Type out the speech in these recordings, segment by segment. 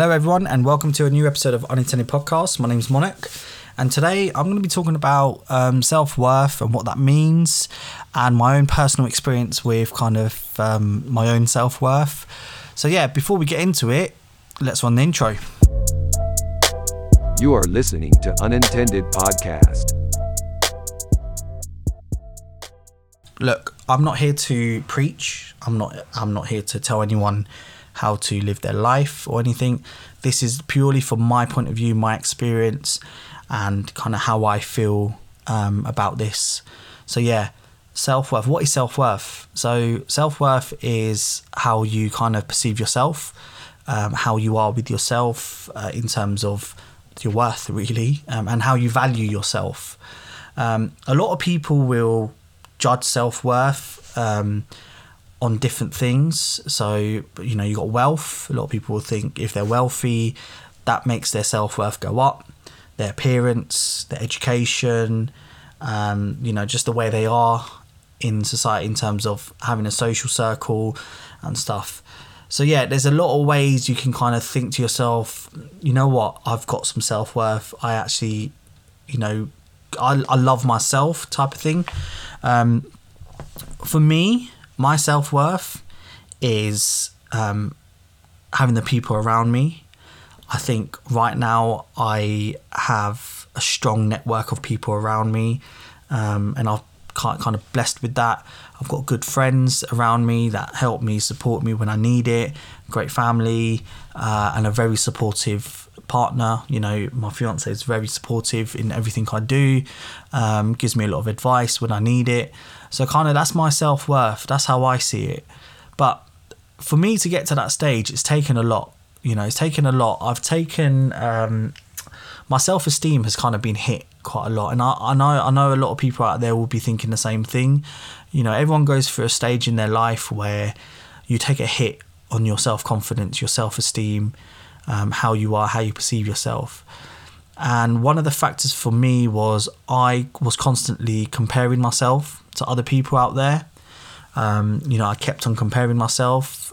Hello, everyone, and welcome to a new episode of Unintended Podcast. My name's Monik, and today I'm going to be talking about um, self worth and what that means, and my own personal experience with kind of um, my own self worth. So, yeah, before we get into it, let's run the intro. You are listening to Unintended Podcast. Look, I'm not here to preach. I'm not. I'm not here to tell anyone how to live their life or anything. This is purely from my point of view, my experience, and kind of how I feel um, about this. So, yeah, self worth. What is self worth? So, self worth is how you kind of perceive yourself, um, how you are with yourself uh, in terms of your worth, really, um, and how you value yourself. Um, a lot of people will judge self worth um, on different things. So, you know, you got wealth. A lot of people will think if they're wealthy, that makes their self worth go up. Their appearance, their education, um, you know, just the way they are in society in terms of having a social circle and stuff. So, yeah, there's a lot of ways you can kind of think to yourself, you know what, I've got some self worth. I actually, you know, I, I love myself type of thing. Um, for me, my self worth is um, having the people around me. I think right now I have a strong network of people around me, um, and I've kind of blessed with that. I've got good friends around me that help me, support me when I need it. Great family, uh, and a very supportive partner. You know, my fiance is very supportive in everything I do. Um, gives me a lot of advice when I need it. So kind of that's my self worth. That's how I see it. But for me to get to that stage, it's taken a lot. You know, it's taken a lot. I've taken um, my self esteem has kind of been hit quite a lot, and I, I know I know a lot of people out there will be thinking the same thing. You know, everyone goes through a stage in their life where you take a hit on your self confidence, your self esteem, um, how you are, how you perceive yourself. And one of the factors for me was I was constantly comparing myself to other people out there. Um, you know, I kept on comparing myself.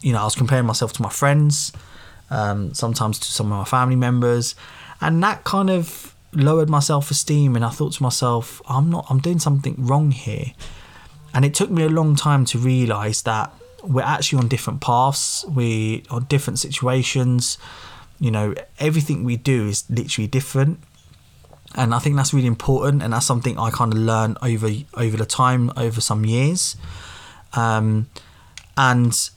You know, I was comparing myself to my friends, um, sometimes to some of my family members, and that kind of lowered my self esteem. And I thought to myself, I'm not, I'm doing something wrong here. And it took me a long time to realize that we're actually on different paths, we on different situations. You know, everything we do is literally different and I think that's really important, and that's something I kind of learned over over the time, over some years. Um, and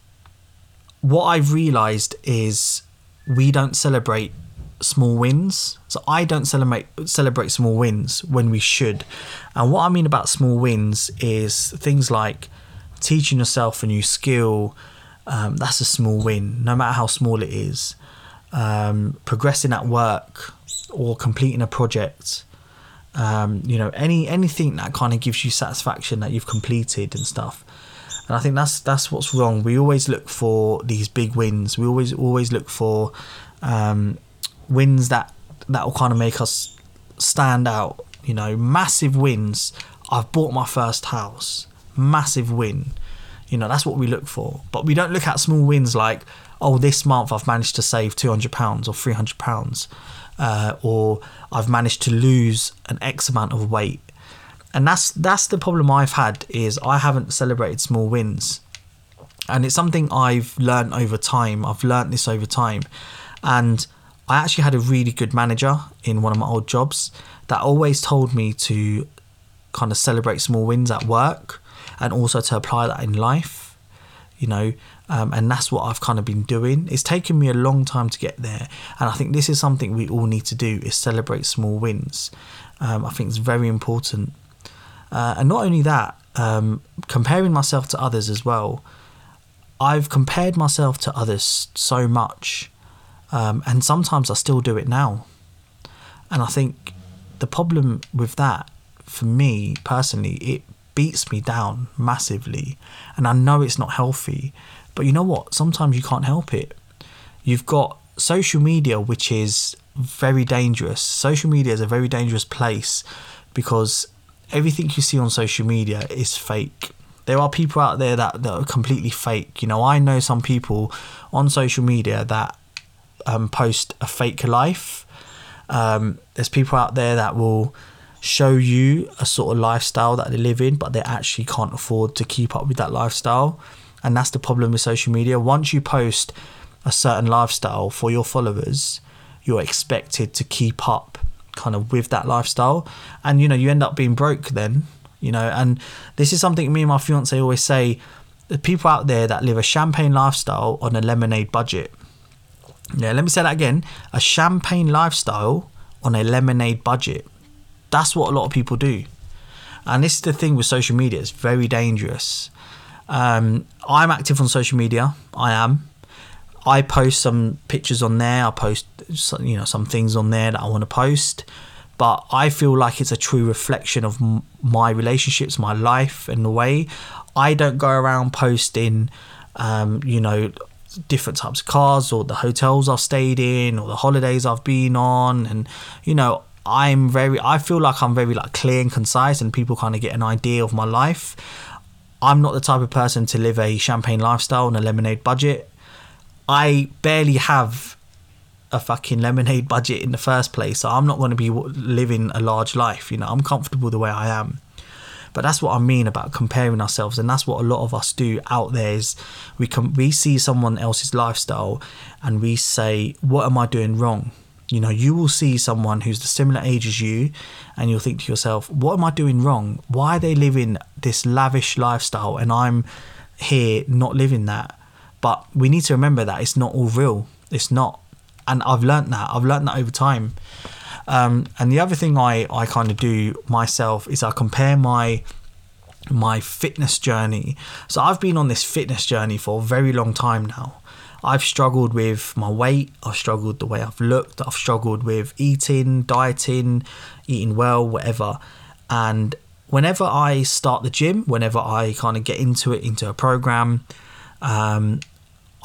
what I've realised is we don't celebrate small wins. So I don't celebrate celebrate small wins when we should. And what I mean about small wins is things like teaching yourself a new skill. Um, that's a small win, no matter how small it is. Um, progressing at work, or completing a project um, you know any anything that kind of gives you satisfaction that you've completed and stuff. And I think that's that's what's wrong. We always look for these big wins. We always always look for um, wins that that will kind of make us stand out. You know massive wins. I've bought my first house massive win you know that's what we look for but we don't look at small wins like oh this month I've managed to save 200 pounds or 300 pounds uh, or I've managed to lose an X amount of weight. And that's that's the problem I've had is I haven't celebrated small wins. And it's something I've learned over time. I've learned this over time. And I actually had a really good manager in one of my old jobs that always told me to kind of celebrate small wins at work and also to apply that in life. You know, um, and that's what I've kind of been doing. It's taken me a long time to get there, and I think this is something we all need to do: is celebrate small wins. Um, I think it's very important, uh, and not only that, um, comparing myself to others as well. I've compared myself to others so much, um, and sometimes I still do it now. And I think the problem with that, for me personally, it beats me down massively, and I know it's not healthy but you know what? Sometimes you can't help it. You've got social media, which is very dangerous. Social media is a very dangerous place because everything you see on social media is fake. There are people out there that, that are completely fake. You know, I know some people on social media that um, post a fake life. Um, there's people out there that will show you a sort of lifestyle that they live in, but they actually can't afford to keep up with that lifestyle. And that's the problem with social media. Once you post a certain lifestyle for your followers, you're expected to keep up kind of with that lifestyle. And you know, you end up being broke then, you know, and this is something me and my fiance always say the people out there that live a champagne lifestyle on a lemonade budget. Yeah, let me say that again. A champagne lifestyle on a lemonade budget. That's what a lot of people do. And this is the thing with social media, it's very dangerous. Um, I'm active on social media. I am. I post some pictures on there. I post, some, you know, some things on there that I want to post. But I feel like it's a true reflection of my relationships, my life, and the way I don't go around posting, um, you know, different types of cars or the hotels I've stayed in or the holidays I've been on, and you know, I'm very. I feel like I'm very like clear and concise, and people kind of get an idea of my life. I'm not the type of person to live a champagne lifestyle on a lemonade budget. I barely have a fucking lemonade budget in the first place, so I'm not going to be living a large life. You know, I'm comfortable the way I am. But that's what I mean about comparing ourselves, and that's what a lot of us do out there. Is we can we see someone else's lifestyle, and we say, "What am I doing wrong?" You know, you will see someone who's the similar age as you, and you'll think to yourself, "What am I doing wrong? Why are they living this lavish lifestyle, and I'm here not living that?" But we need to remember that it's not all real. It's not, and I've learned that. I've learned that over time. Um, and the other thing I, I kind of do myself is I compare my my fitness journey. So I've been on this fitness journey for a very long time now. I've struggled with my weight, I've struggled the way I've looked, I've struggled with eating, dieting, eating well, whatever. And whenever I start the gym, whenever I kind of get into it, into a program, um,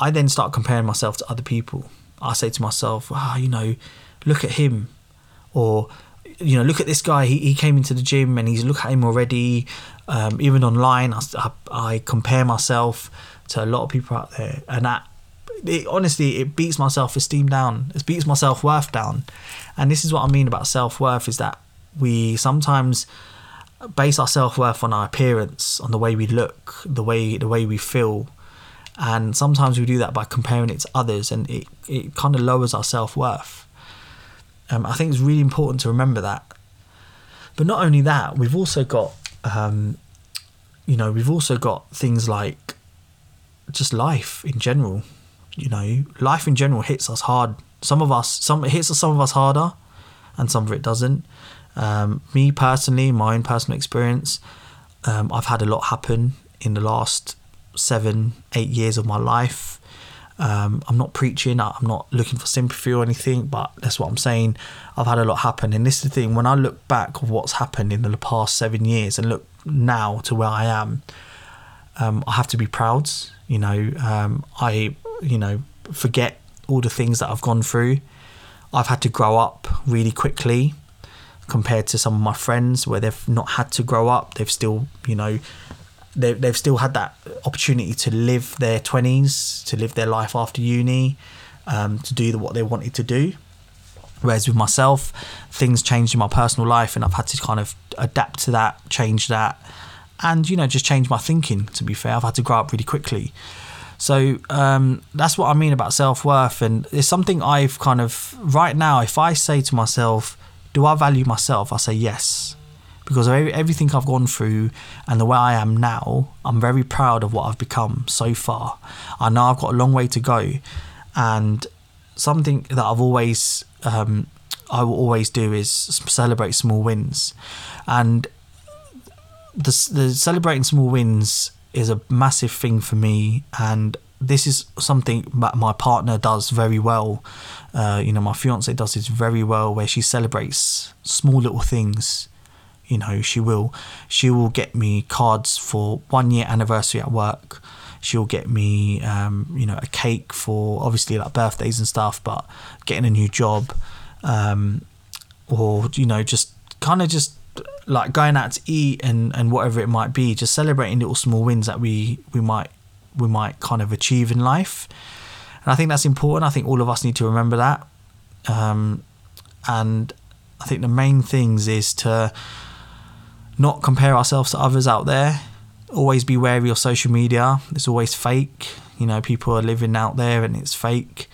I then start comparing myself to other people. I say to myself, oh, you know, look at him or you know, look at this guy. He, he came into the gym and he's look at him already. Um, even online, I, I, compare myself to a lot of people out there, and that it, honestly it beats my self esteem down. It beats my self worth down, and this is what I mean about self worth is that we sometimes base our self worth on our appearance, on the way we look, the way the way we feel, and sometimes we do that by comparing it to others, and it it kind of lowers our self worth. Um, I think it's really important to remember that. But not only that, we've also got, um, you know, we've also got things like just life in general. You know, life in general hits us hard. Some of us, some it hits us, some of us harder, and some of it doesn't. Um, me personally, my own personal experience, um, I've had a lot happen in the last seven, eight years of my life. Um, I'm not preaching, I'm not looking for sympathy or anything, but that's what I'm saying. I've had a lot happen. And this is the thing when I look back of what's happened in the past seven years and look now to where I am, um, I have to be proud. You know, um, I, you know, forget all the things that I've gone through. I've had to grow up really quickly compared to some of my friends where they've not had to grow up. They've still, you know, they, they've still had that opportunity to live their 20s, to live their life after uni, um, to do the, what they wanted to do. Whereas with myself, things changed in my personal life and I've had to kind of adapt to that, change that, and, you know, just change my thinking, to be fair. I've had to grow up really quickly. So um, that's what I mean about self worth. And it's something I've kind of, right now, if I say to myself, do I value myself? I say yes because of everything I've gone through and the way I am now, I'm very proud of what I've become so far. I know I've got a long way to go, and something that I've always um, I will always do is celebrate small wins, and the, the celebrating small wins is a massive thing for me, and this is something that my partner does very well. Uh, you know, my fiance does this very well, where she celebrates small little things you know she will she will get me cards for one year anniversary at work she'll get me um, you know a cake for obviously like birthdays and stuff but getting a new job um, or you know just kind of just like going out to eat and and whatever it might be just celebrating little small wins that we we might we might kind of achieve in life And I think that's important. I think all of us need to remember that. Um, and I think the main things is to not compare ourselves to others out there. Always be wary of social media. It's always fake. You know, people are living out there and it's fake.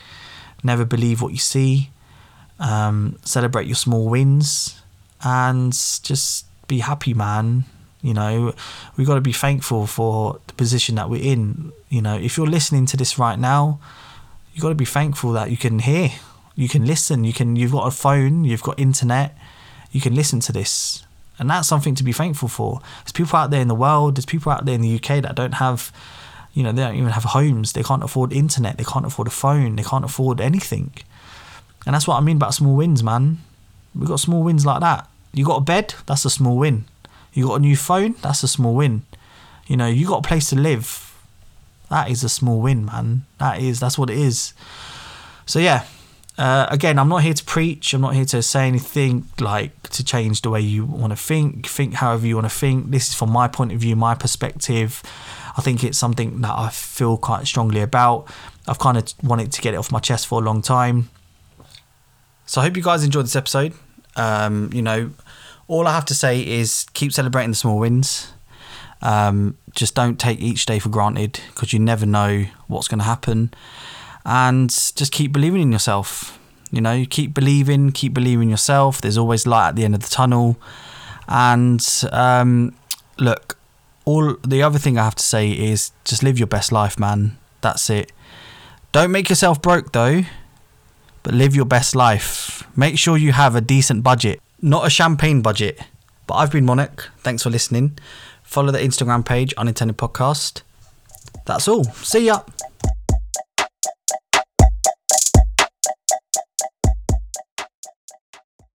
Never believe what you see. Um, celebrate your small wins and just be happy, man. You know, we've got to be thankful for the position that we're in. You know, if you're listening to this right now, you've got to be thankful that you can hear, you can listen, you can. You've got a phone, you've got internet, you can listen to this, and that's something to be thankful for. There's people out there in the world. There's people out there in the UK that don't have, you know, they don't even have homes. They can't afford internet. They can't afford a phone. They can't afford anything. And that's what I mean about small wins, man. We've got small wins like that. You got a bed, that's a small win. You got a new phone, that's a small win. You know, you got a place to live. That is a small win, man. That is that's what it is. So yeah. Uh, again, I'm not here to preach. I'm not here to say anything like to change the way you want to think. Think however you want to think. This is from my point of view, my perspective. I think it's something that I feel quite strongly about. I've kind of wanted to get it off my chest for a long time. So I hope you guys enjoyed this episode. Um, you know, all I have to say is keep celebrating the small wins. Um, just don't take each day for granted because you never know what's going to happen. And just keep believing in yourself. You know, keep believing, keep believing yourself. There's always light at the end of the tunnel. And um, look, all the other thing I have to say is just live your best life, man. That's it. Don't make yourself broke though but live your best life. Make sure you have a decent budget, not a champagne budget. But I've been Monik. Thanks for listening. Follow the Instagram page, Unintended Podcast. That's all. See ya.